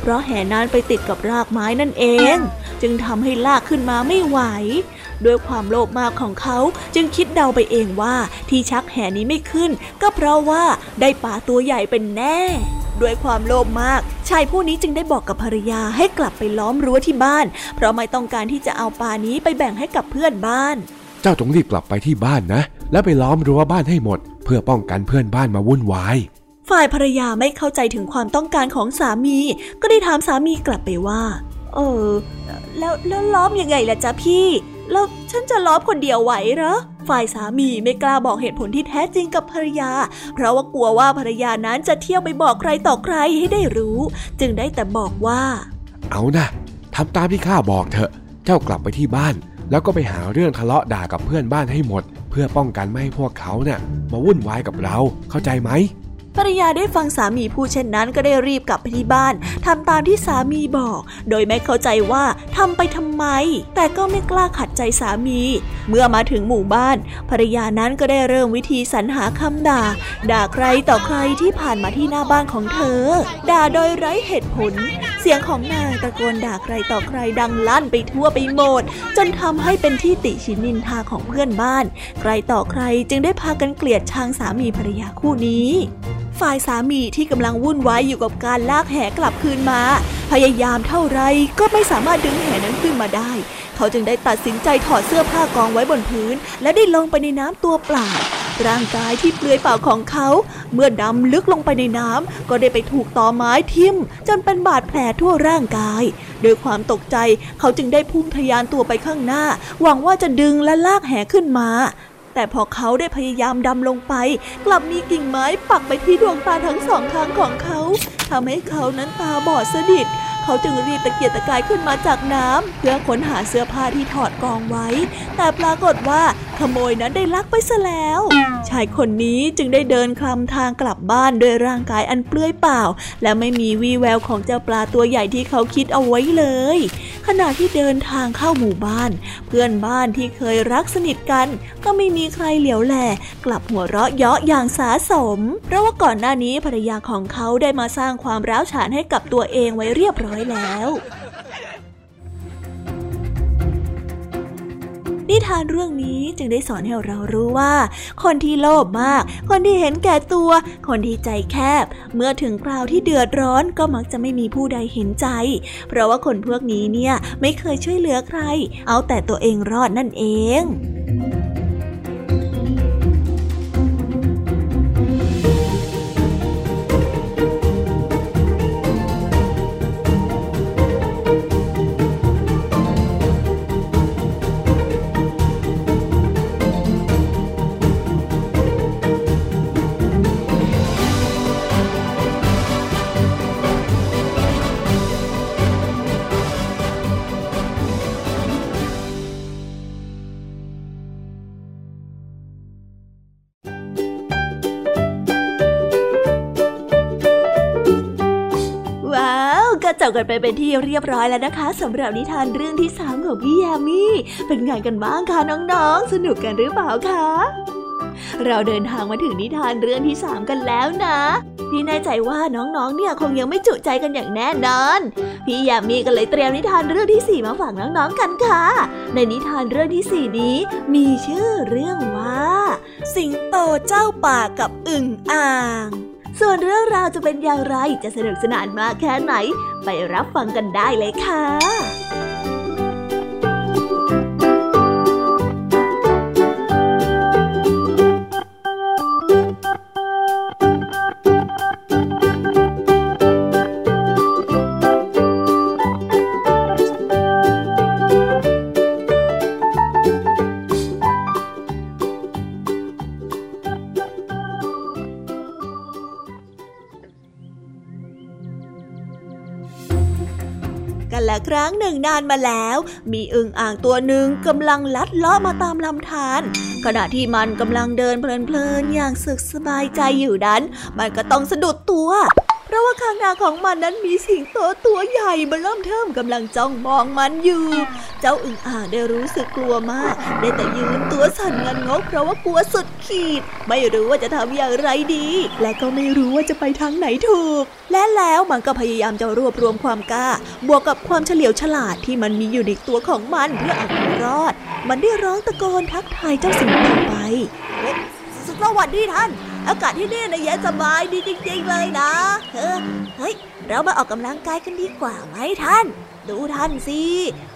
เพราะแหนั้นไปติดกับรากไม้นั่นเอง จึงทำให้ลากขึ้นมาไม่ไหว ด้วยความโลภมากของเขาจึงคิดเดาไปเองว่าที่ชักแหนี้ไม่ขึ้น ก็เพราะว่าได้ปลาตัวใหญ่เป็นแน่ด้วยความโลภมาก ชายผู้นี้จึงได้บอกกับภรรยาให้กลับไปล้อมรั้วที่บ้าน เพราะไม่ต้องการที่จะเอาปลานี้ไปแบ่งให้กับเพื่อนบ้าน เจ้าจงรีบกลับไปที่บ้านนะ แล้วไปล้อมรั้วบ้านให้หมด เพื่อป้องกันเพื่อนบ้านมาวุ่นวายฝ่ายภรรยาไม่เข้าใจถึงความต้องการของสามี ก็ได้ถามสามีกลับไปว่า เออ แล้วแล้วล้อมยังไงล่ะจ๊ะพี่ แล้วฉันจะล้อมคนเดียวไหวเหรอ ฝ่ายสามีไม่กล้าบอกเหตุผลที่แท้จริงกับภรรยา เพราะว่ากลัวว่าภรรยานั้นจะเที่ยวไปบอกใครต่อใครให้ได้รู้ จึงได้แต่บอกว่า เอานะทำตามที่ข้าบอกเถอะ เจ้ากลับไปที่บ้าน แล้วก็ไปหาเรื่องทะเลาะด่ากับเพื่อนบ้านให้หมด เพื่อป้องกันไม่ให้พวกเขาเนี่ยมาวุ่นวายกับเรา เข้าใจไหม ภรรยาได้ฟังสามีพูดเช่นนั้นก็ได้รีบกลับไปที่บ้านทำตามที่สามีบอก โดยไม่เข้าใจว่าทำไปทำไม แต่ก็ไม่กล้าขัดใจสามี เมื่อมาถึงหมู่บ้าน ภรรยานั้นก็ได้เริ่มวิธีสรรหาคำด่า ด่าใครต่อใครที่ผ่านมาที่หน้าบ้านของเธอ ด่าโดยไร้เหตุผล เสียงของนางตะโกนด่าใครต่อใครดังลั่นไปทั่วไปหมด จนทำให้เป็นที่ติชินนินทาของเพื่อนบ้าน ใครต่อใครจึงได้พากันเกลียดชังสามีภรรยาคู่นี้ ฝ่ายสามีที่กำลังวุ่นวายอยู่กับการลากแหกลับคืนมา พยายามเท่าไรก็ไม่สามารถดึงแหนั้นขึ้นมาได้ เขาจึงได้ตัดสินใจถอดเสื้อผ้ากองไว้บนพื้น และได้ลงไปในน้ำตัวเปล่าร่างกายที่เปลือยเปล่าของเขา เมื่อดำลึกลงไปในน้ำก็ได้ไปถูกตอไม้ทิ่ม จนเป็นบาดแผลทั่วร่างกาย โดยความตกใจเขาจึงได้พุ่งทะยานตัวไปข้างหน้า หวังว่าจะดึงและลากแหขึ้นมา แต่พอเขาได้พยายามดำลงไป กลับมีกิ่งไม้ปักไปที่ดวงตาทั้งสองข้างของเขาทำให้เขานั้นตาบอดสนิทเขาจึงรีบตะเกียกตะกายขึ้นมาจากน้ำเพื่อค้นหาเสื้อผ้าที่ถอดกองไว้ แต่ปรากฏว่าขโมยนั้นได้ลักไปซะแล้ว ชายคนนี้จึงได้เดินคลำทางกลับบ้านด้วยร่างกายอันเปลื้อยเปล่า และไม่มีวี่แววของเจ้าปลาตัวใหญ่ที่เขาคิดเอาไว้เลย ขณะที่เดินทางเข้าหมู่บ้าน เพื่อนบ้านที่เคยรักสนิทกัน ก็ไม่มีใครเหลียวแล กลับหัวเราะเยาะอย่างสาสม เพราะว่าก่อนหน้านี้ภรรยาของเขาได้มาสร้างความร้าวฉานให้กับตัวเองไว้เรียบร้อยแล้ว นิทานเรื่องนี้จึงได้สอนให้เรารู้ว่า คนที่โลภมาก คนที่เห็นแก่ตัว คนที่ใจแคบ เมื่อถึงคราวที่เดือดร้อนก็มักจะไม่มีผู้ใดเห็นใจ เพราะว่าคนพวกนี้เนี่ยไม่เคยช่วยเหลือใคร เอาแต่ตัวเองรอดนั่นเอง จบกันไปเป็นที่เรียบร้อยแล้วนะคะสำหรับนิทานเรื่องที่สามของพี่ยามีเป็นไงกันบ้างคะน้องๆ สนุกกันหรือเปล่าคะเราเดินทางมาถึงนิทานเรื่องที่สามกันแล้วนะพี่แน่ใจว่าน้องๆ เนี่ยคงยังไม่จุใจกันอย่างแน่นอน พี่ยามีก็เลยเตรียมนิทานเรื่องที่สี่มาฝากน้องๆ กันค่ะ ในนิทานเรื่องที่สี่นี้ มีชื่อเรื่องว่า สิงโตเจ้าป่ากับอึ่งอ่าง ส่วนเรื่องราวจะเป็นอย่างไรจะสนุกสนานมากแค่ไหน ไปรับฟังกันได้เลยค่ะ ครั้งหนึ่งนานมาแล้ว มีอึ่งอ่างตัวหนึ่งกำลังลัดเลาะมาตามลำธารขณะที่มันกำลังเดินเพลินๆอย่างสึกสบายใจอยู่นั้น มันก็ต้องสะดุดตัว ราะว่าข้างหน้าของมันนั้นมีสิงโตตัวใหญ่มาเริ่มเทิมกำลังจ้องมองมันอยู่ เจ้าอึ่งอ่างได้รู้สึกกลัวมาก ได้แต่ยืนตัวสั่นงันงกเพราะว่ากลัวสุดขีด ไม่รู้ว่าจะทำอย่างไรดี และก็ไม่รู้ว่าจะไปทางไหนถูก และแล้วมันก็พยายามจะรวบรวมความกล้า บวกกับความเฉลียวฉลาดที่มันมีอยู่ในตัวของมันเพื่อเอาตัวรอด มันได้ร้องตะโกนทักทายเจ้าสิงโตไปสวัสดีท่าน อากาศที่นี่นะเย็นสบายดีจริงๆเลยนะเเฮ้ย เรามาออกกำลังกายกันดีกว่าไหมท่าน ดูท่านสิ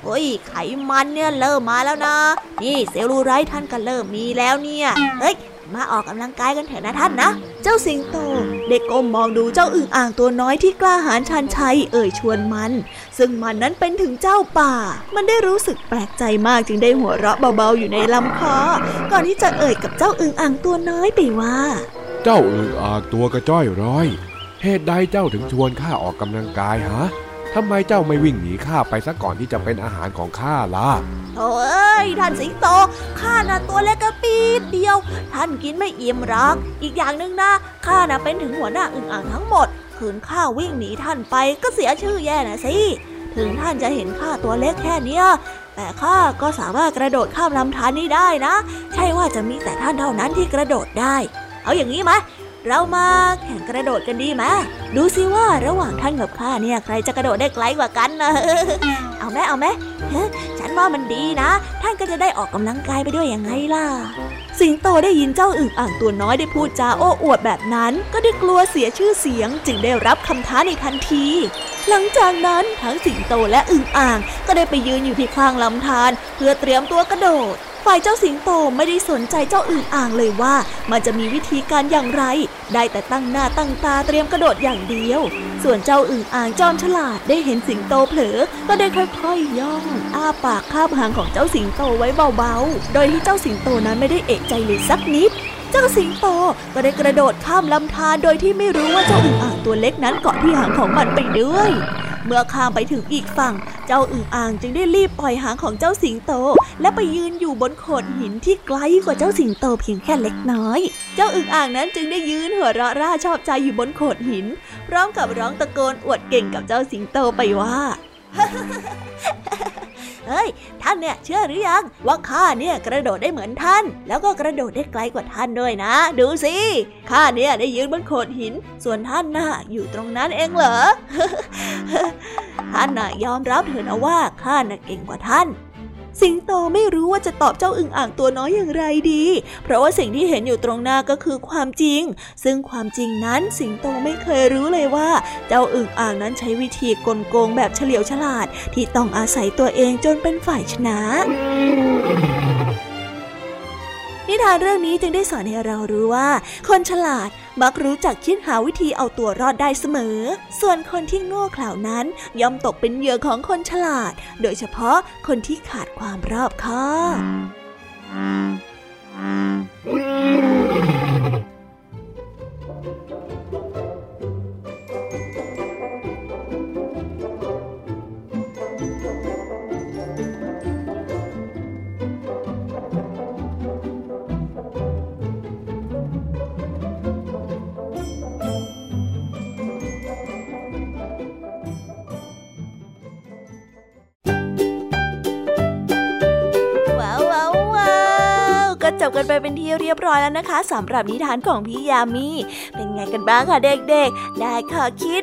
โอ้ย ไขมันเนี่ยเริ่มมาแล้วนะ นี่เซลลูไรท์ท่านก็เริ่มมีแล้วเนี่ย เฮ้ย มาออกกำลังกายกันเถอะนะท่านนะ เจ้าสิงโตเด็กก้มมองดูเจ้าอึ่งอ่างตัวน้อยที่กล้าหาญชันชัยเอ่ยชวนมัน ซึ่งมันนั้นเป็นถึงเจ้าป่า มันได้รู้สึกแปลกใจมากจึงได้หัวเราะเบาๆอยู่ในลำคอ ก่อนที่จะเอ่ยกับเจ้าอึ่งอ่างตัวน้อยไปว่า เจ้าอึ่งอ่างตัวกระจ้อยร้อยเหตุใดเจ้าถึงชวนข้าออกกำลังกายฮะ ทำไมเจ้าไม่วิ่งหนีข้าไปซะก่อนที่จะเป็นอาหารของข้าล่ะโถ่เอ้ยท่านสิงโต ข้าน่ะตัวเล็กกระปีดเดียว ท่านกินไม่อิ่มหรอก อีกอย่างหนึ่งนะ ข้าน่ะเป็นถึงหัวหน้าอึ่งอ่างทั้งหมด ขืนข้าวิ่งหนีท่านไปก็เสียชื่อแย่นะสิ ถึงท่านจะเห็นข้าตัวเล็กแค่เนี้ย แต่ข้าก็สามารถกระโดดข้ามลำธารนี้ได้นะ ใช่ว่าจะมีแต่ท่านเท่านั้นที่กระโดดได้ เอาอย่างนี้ไหม เรามาแข่งกระโดดกันดีไหมดูสิว่าระหว่างท่านกับข้าเนี่ยใครจะกระโดดได้ไกลกว่ากันนะเอาไหมเอาไหมฉันว่ามันดีนะ ท่านก็จะได้ออกกำลังกายไปด้วยยังไงล่ะ สิงโตได้ยินเจ้าอึ่งอ่างตัวน้อยได้พูดจาโอ้อวดแบบนั้น ก็ได้กลัวเสียชื่อเสียง จึงได้รับคำท้าในทันที หลังจากนั้นทั้งสิงโตและอึ่งอ่าง ก็ได้ไปยืนอยู่ที่ข้างลำธารเพื่อเตรียมตัวกระโดด ฝ่ายเจ้าสิงโตไม่ได้สนใจเจ้าอื่นอ่างเลยว่า มันจะมีวิธีการอย่างไร ได้แต่ตั้งหน้าตั้งตาเตรียมกระโดดอย่างเดียว ส่วนเจ้าอื่นอ่างจอมฉลาดได้เห็นสิงโตเผลอ ก็ได้ค่อยๆย่อง อ้าปากคาบหางของเจ้าสิงโตไว้เบาๆ โดยที่เจ้าสิงโตนั้นไม่ได้เอกใจเลยสักนิด เจ้าสิงโตก็ได้กระโดดข้ามลำธารโดยที่ไม่รู้ว่าเจ้าอึ่งอ่างตัวเล็กนั้นเกาะที่หางของมันไปด้วย เมื่อข้ามไปถึงอีกฝั่ง เจ้าอึ่งอ่างจึงได้รีบปล่อยหางของเจ้าสิงโต และไปยืนอยู่บนโขดหินที่ไกลกว่าเจ้าสิงโตเพียงแค่เล็กน้อย เจ้าอึ่งอ่างนั้นจึงได้ยืนหัวเราะร่าชอบใจอยู่บนโขดหิน พร้อมกับร้องตะโกนอวดเก่งกับเจ้าสิงโตไปว่า เฮ้ย ท่านเนี่ยเชื่อหรือยังว่าข้าเนี่ยกระโดดได้เหมือนท่าน แล้วก็กระโดดได้ไกลกว่าท่านด้วยนะ ดูสิข้าเนี่ยได้ยืนบนโขดหิน ส่วนท่านน่ะอยู่ตรงนั้นเองเหรอท่านน่ะยอมรับเถอะนะว่าข้าน่ะเก่งกว่าท่าน สิงโตไม่รู้ว่าจะตอบเจ้าอึ่งอ่างตัวน้อยอย่างไรดี เพราะว่าสิ่งที่เห็นอยู่ตรงหน้าก็คือความจริง ซึ่งความจริงนั้นสิงโตไม่เคยรู้เลยว่า เจ้าอึ่งอ่างนั้นใช้วิธีกลโกงแบบเฉลียวฉลาด ที่ต้องอาศัยตัวเองจนเป็นฝ่ายชนะ นิทานเรื่องนี้จึงได้สอนให้เรารู้ว่า คนฉลาดมักรู้จักคิดหาวิธีเอาตัวรอดได้เสมอ ส่วนคนที่โง่เขลานั้นย่อมตกเป็นเหยื่อของคนฉลาด โดยเฉพาะคนที่ขาดความรอบคอบ บกันไปเป็นที่เรียบร้อยแล้วนะคะสำหรับนิทานของพี่ยามีเป็นไงกันบ้างคะเด็กๆ ได้ข้อคิด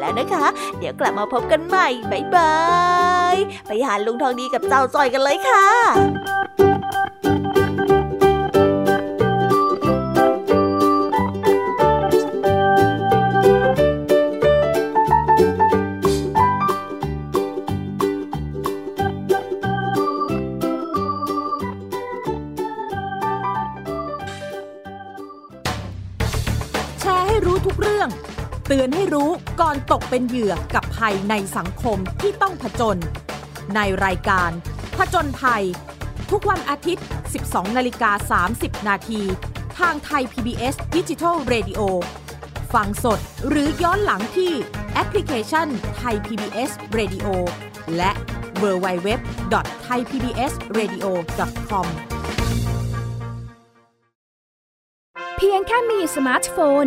แล้วนะคะ เดี๋ยวกลับมาพบกันใหม่บ๊ายบาย ไปหาลุงทองดีกับเจ้าจอยกันเลยค่ะ เตือนให้รู้ก่อนตกเป็นเหยื่อกับภัยในสังคมที่ต้องผจญในรายการผจญภัย ทุกวันอาทิตย์ 12 นาฬิกา 30 นาที ทางไทย PBS d i g i ดิ Radio ฟังสดหรือย้อนหลังที่แอปพลิเคชันไทย PBS Radio และ w w w t h a i PBS Radio com เพียงแค่มีสมาร์ทโฟน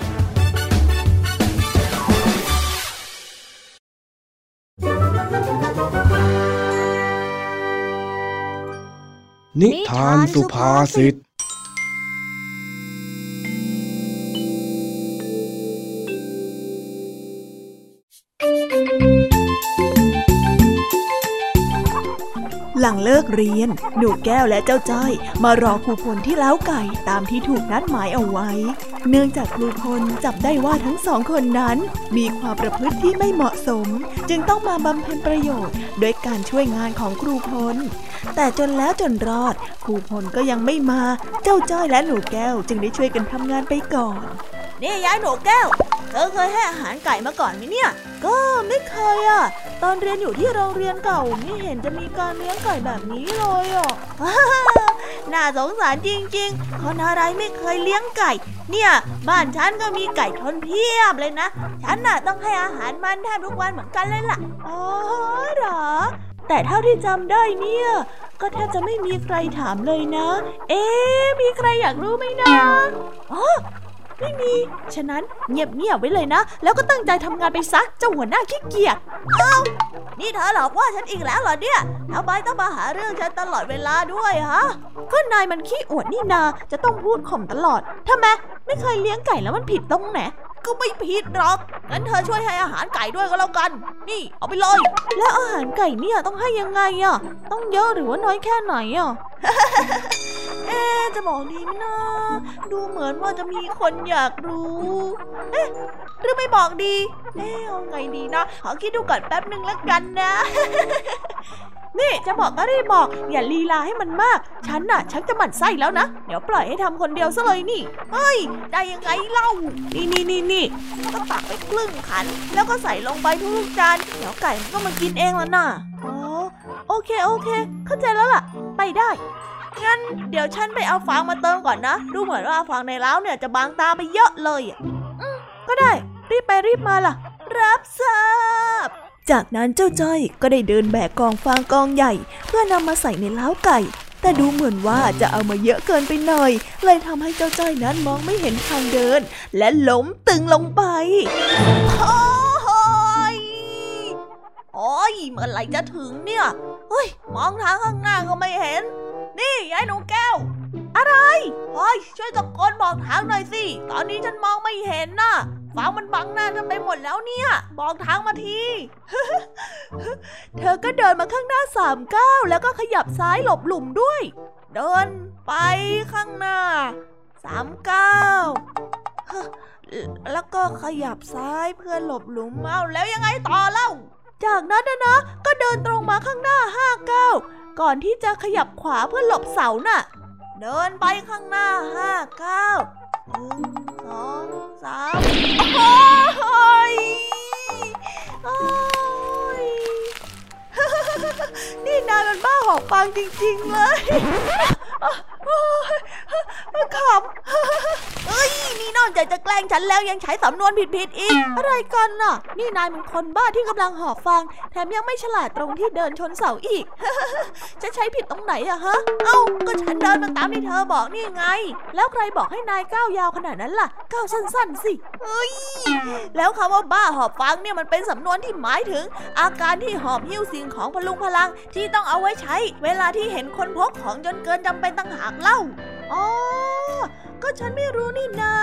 นิทานสุภาษิต หลังเลิกเรียน หนูแก้วและเจ้าจ้อย มารอครูพลที่เล้าไก่ตามที่ถูกนัดหมายเอาไว้ เนื่องจากครูพลจับได้ว่าทั้งสองคนนั้น มีความประพฤติที่ไม่เหมาะสม จึงต้องมาบำเพ็ญประโยชน์ โดยการช่วยงานของครูพล แต่จนแล้วจนรอด ครูพลก็ยังไม่มา เจ้าจ้อยและหนูแก้ว จึงได้ช่วยกันทำงานไปก่อน นี่ยายหนูแก้ว เธอเคยให้อาหารไก่มาก่อนไหมเนี่ย ก็ไม่เคยอะ ตอนเรียนอยู่ที่โรงเรียนเก่าไม่เห็นจะมีการเลี้ยงไก่แบบนี้เลยอะน่าสงสารจริงๆ คนอะไรไม่เคยเลี้ยงไก่ เนี่ย บ้านฉันก็มีไก่ทนเพียบเลยนะ ฉันน่ะต้องให้อาหารมันแทบทุกวันเหมือนกันเลยล่ะ อ๋อเหรอ แต่เท่าที่จำได้เนี่ย ก็แทบจะไม่มีใครถามเลยนะ เอ๊มีใครอยากรู้ไหมนะ อ๋อ ไม่มี ฉะนั้นเงียบๆไว้เลยนะ แล้วก็ตั้งใจทำงานไปซะเจ้าหัวหน้าขี้เกียจอ้าวนี่เธอหลอกว่าฉันอีกแล้วเหรอเนี่ยทำไมต้องมาหาเรื่องฉันตลอดเวลาด้วยฮะก็นายมันขี้อวดนี่นา จะต้องพูดข่มตลอดทำไมไม่เคยเลี้ยงไก่แล้วมันผิดตรงไหนก็ไม่ผิดหรอก งั้นเธอช่วยให้อาหารไก่ด้วยก็แล้วกัน นี่ เอาไปเลย แล้วอาหารไก่เนี่ยต้องให้ยังไงอะ ต้องเยอะหรือว่าน้อยแค่ไหนอะ เอ๊จะบอกดีไหมนะ ดูเหมือนว่าจะมีคนอยากรู้ เอ๊ะหรือไม่บอกดีเอ๊ะเอาไงดีนะ ขอคิดดูก่อนแป๊บหนึ่งแล้วกันนะ นี่จะบอกก็รีบบอก อย่าลีลาให้มันมาก ฉันน่ะชักจะหมั่นไส้แล้วนะ เดี๋ยวปล่อยให้ทำคนเดียวซะเลยนี่เฮ้ย ได้ยังไงเล่า นี่นี่นี่นี่ก็ตักไปครึ่งขัน แล้วก็ใส่ลงไปทุกจาน เดี๋ยวไก่มันก็มากินเองแล้วน่ะ อ๋อ โอเคโอเค เข้าใจแล้วล่ะ ไปได้ งั้นเดี๋ยวฉันไปเอาฟางมาเติมก่อนนะ ดูเหมือนว่าฟางในเล้าเนี่ยจะบางตาไปเยอะเลยก็ได้ รีบไปรีบมาล่ะ รับทราบ จากนั้นเจ้าจ้อยก็ได้เดินแบกกองฟางกองใหญ่ เพื่อนำมาใส่ในเล้าไก่ แต่ดูเหมือนว่าจะเอามาเยอะเกินไปหน่อย เลยทำให้เจ้าจ้อยนั้นมองไม่เห็นทางเดิน และล้มตึงลงไปโอ้ยโอ้ยเมื่อไหร่จะถึงเนี่ย เฮ้ย มองทางข้างหน้าก็ไม่เห็น นี่ยายหนูแก้ว อะไรเฮ้ยช่วยตะโกนบอกทางหน่อยสิ ตอนนี้ฉันมองไม่เห็นน่ะฟ้ามันบังหน้าฉันไปหมดแล้วเนี่ย บอกทางมาที เธอก็เดินมาข้างหน้าสามก้าวแล้วก็ขยับซ้ายหลบหลุมด้วย เดินไปข้างหน้าสามเก้าวแล้วก็ขยับซ้ายเพื่อหลบหลุมเอาแล้วยังไงต่อเล่า จากนั้นนะนะก็เดินตรงมาข้างหน้าห้าก้าว ก่อนที่จะขยับขวาเพื่อหลบเสาน่ะ เดินไปข้างหน้าห้าเก้าหนึ่งสองสามโอ้ยโอ้ยนี่นายมันบ้าหอกฟางจริง ๆ เลย ขำเอ้ย นี่นอกจากจะแกล้งฉันแล้วยังใช้สำนวนผิดๆอีก อะไรกันน่ะ นี่นายมันคนบ้าที่กำลังหอบฟางแถมยังไม่ฉลาดตรงที่เดินชนเสาอีก จะใช้ผิดตรงไหนอะฮะ เอ้า ก็ฉันเดินมาตามที่เธอบอกนี่ไง แล้วใครบอกให้นายก้าวยาวขนาดนั้นล่ะ ก้าวสั้นๆสิเอ้ย แล้วคำว่าบ้าหอบฟังเนี่ยมันเป็นสำนวนที่หมายถึง อาการที่หอบหิ้วสิ่งของพลุงพลังที่ต้องเอาไว้ใช้ เวลาที่เห็นคนพกของจนเกินจำเป็นต่างหากเล่า อ๋อ ก็ฉันไม่รู้นี่นา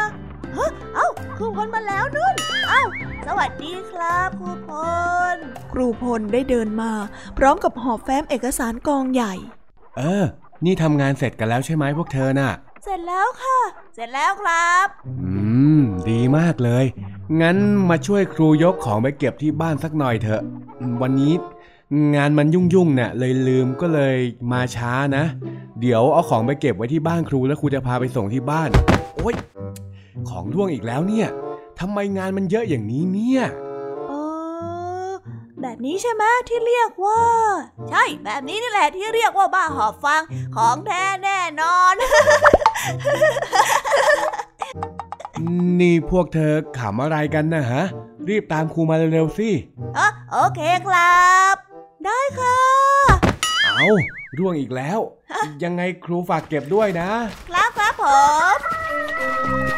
เฮ้เอ้า ครูพลมาแล้วนุ่น เอ้า สวัสดีครับ ครูพล ครูพลได้เดินมา พร้อมกับหอบแฟ้มเอกสารกองใหญ่ เออ นี่ทำงานเสร็จกันแล้วใช่ไหมพวกเธอน่ะ เสร็จแล้วค่ะ เสร็จแล้วครับ อืม ดีมากเลย งั้นมาช่วยครูยกของไปเก็บที่บ้านสักหน่อยเถอะ วันนี้งานมันยุ่งๆเนี่ยเลยลืมก็เลยมาช้านะ เดี๋ยวเอาของไปเก็บไว้ที่บ้านครูแล้วครูจะพาไปส่งที่บ้าน โอ๊ย ของร่วงอีกแล้วเนี่ยทำไมงานมันเยอะอย่างนี้เนี่ยเออแบบนี้ใช่ไหมที่เรียกว่า ใช่ แบบนี้นี่แหละที่เรียกว่าบ้าหอบฟังของแท้แน่นอน นี่พวกเธอขำอะไรกันนะฮะ รีบตามครูมาเร็วๆสิอ๋อโอเคครับ ได้ค่ะ เอาร่วงอีกแล้ว ยังไงครูฝากเก็บด้วยนะ ครับครับผม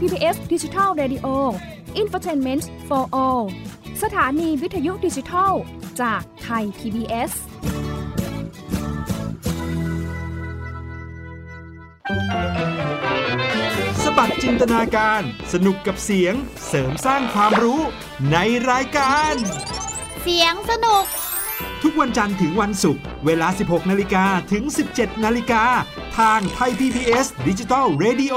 PBS ดิจิทัล Radio Infotainment for All สถานีวิทยุดิจิทัลจากไทย PBS สบัดจินตนาการ สนุกกับเสียง เสริมสร้างความรู้ในรายการ เสียงสนุก ทุกวันจันทร์ถึงวันศุกร์ เวลา 16 นาฬิกาถึง 17 นาฬิกา ทางไทย PPS ดิจิทัล Radio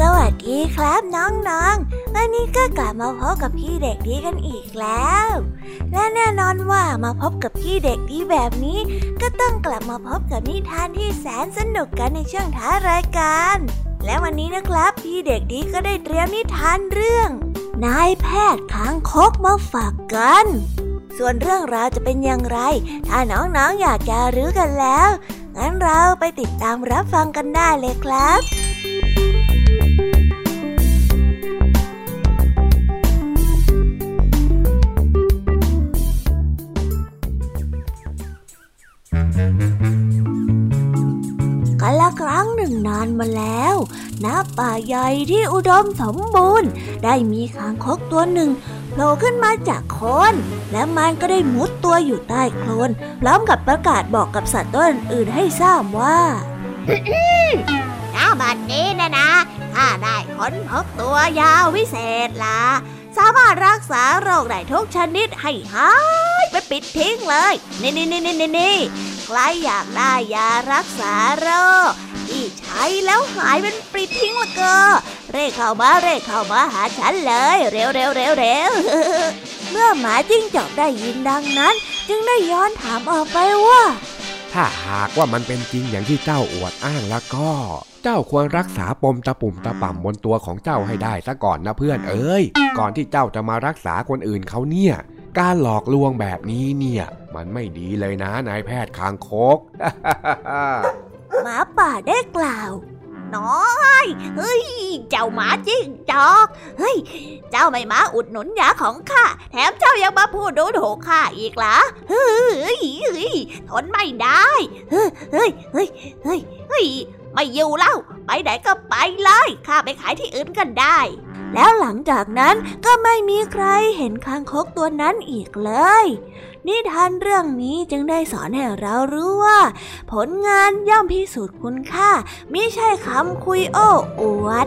สวัสดีครับน้องๆ วันนี้ก็กลับมาพบกับพี่เด็กดีกันอีกแล้ว และแน่นอนว่ามาพบกับพี่เด็กดีแบบนี้ ก็ต้องกลับมาพบกับนิทานที่แสนสนุกกันในช่วงท้ายรายการ และวันนี้นะครับพี่เด็กดีก็ได้เตรียมนิทานเรื่อง นายแพทย์ค้างคกมาฝากกัน ส่วนเรื่องราวจะเป็นอย่างไร ถ้าน้องๆออยากจะรู้กันแล้ว งั้นเราไปติดตามรับฟังกันได้เลยครับ กันละครั้งหนึ่งนานมาแล้วณป่าใหญ่ที่อุดมสมบูรณ์ ได้มีคางคกตัวหนึ่งโผล่ขึ้นมาจากโคลนและมันก็ได้มุดตัวอยู่ใต้โคลนพร้อมกับประกาศบอกกับสัตว์ตัวอื่นให้ทราบว่าณบัดนี้นะนะข้าได้ค้นพบตัวยาววิเศษละสามารถรักษาโรคได้ทุกชนิดให้หายไปปิดทิ้งเลย นี่นี่นี่นี่นี่ ใครอยากได้ยารักษาโรคที่ใช้แล้วหายเป็นปลิทิ้งละก็เร่เข้ามาเร่เข้ามาหาฉันเลย เร็วเร็วเร็วเร็วเมื่อหมาจิ้งจอกได้ยินดังนั้น จึงได้ย้อนถามออกไปว่า ถ้าหากว่ามันเป็นจริงอย่างที่เจ้าอวดอ้างแล้วก็ เจ้าควรรักษาปมตะปุ่มตะป่ำบนตัวของเจ้าให้ได้ซะก่อนนะเพื่อนเอ้ยก่อนที่เจ้าจะมารักษาคนอื่นเขาเนี่ย การหลอกลวงแบบนี้เนี่ย มันไม่ดีเลยนะนายแพทย์คางคกหมาป่าได้กล่าว น้อยเฮ้ย เจ้าหมาจิ้งจอกเฮ้ย เจ้าไม่มาอุดหนุนยาของข้าแถมเจ้ายังมาพูดดูถูกข้าอีกเหรอเฮ้ยเฮ้ยทนไม่ได้ เฮ้ยเฮ้ยเฮ้ยเฮ้ย ไม่อยู่แล้วไปไหนก็ไปเลยข้าไปขายที่อื่นกันได้ แล้วหลังจากนั้นก็ไม่มีใครเห็นคางคกตัวนั้นอีกเลย นิทานเรื่องนี้จึงได้สอนให้เรารู้ว่า ผลงานย่อมพิสูจน์คุณค่า ไม่ใช่คำคุยโอ้อวด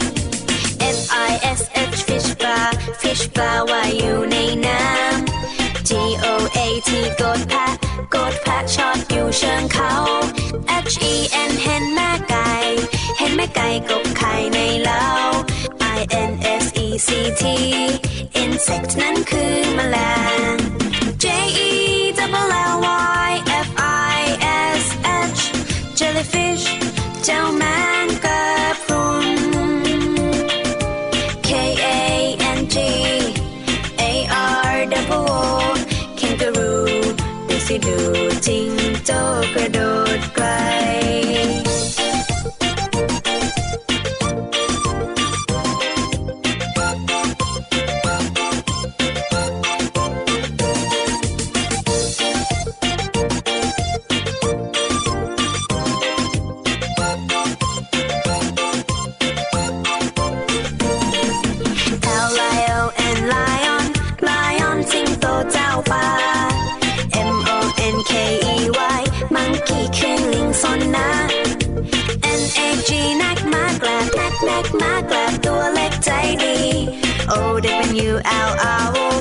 S H fish bar fish bar ว่าอยู่ในน้ำ G O A T กดแพะกดแพะชอดอยู่เชิงเขา H E N เห็นแม่ไก่ เห็นแม่ไก่กบไข่ในเล้า I N S E C T insect นั้นคือแมลง you out. I will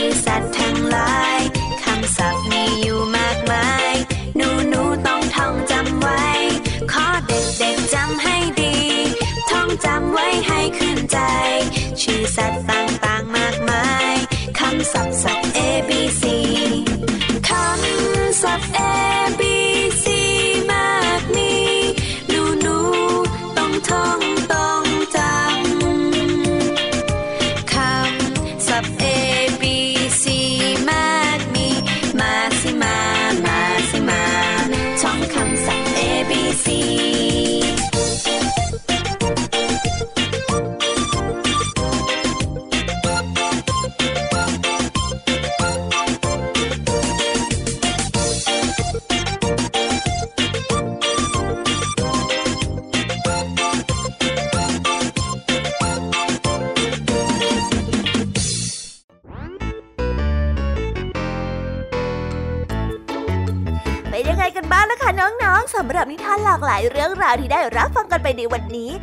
ชื่อสัตว์ทั้งหลาย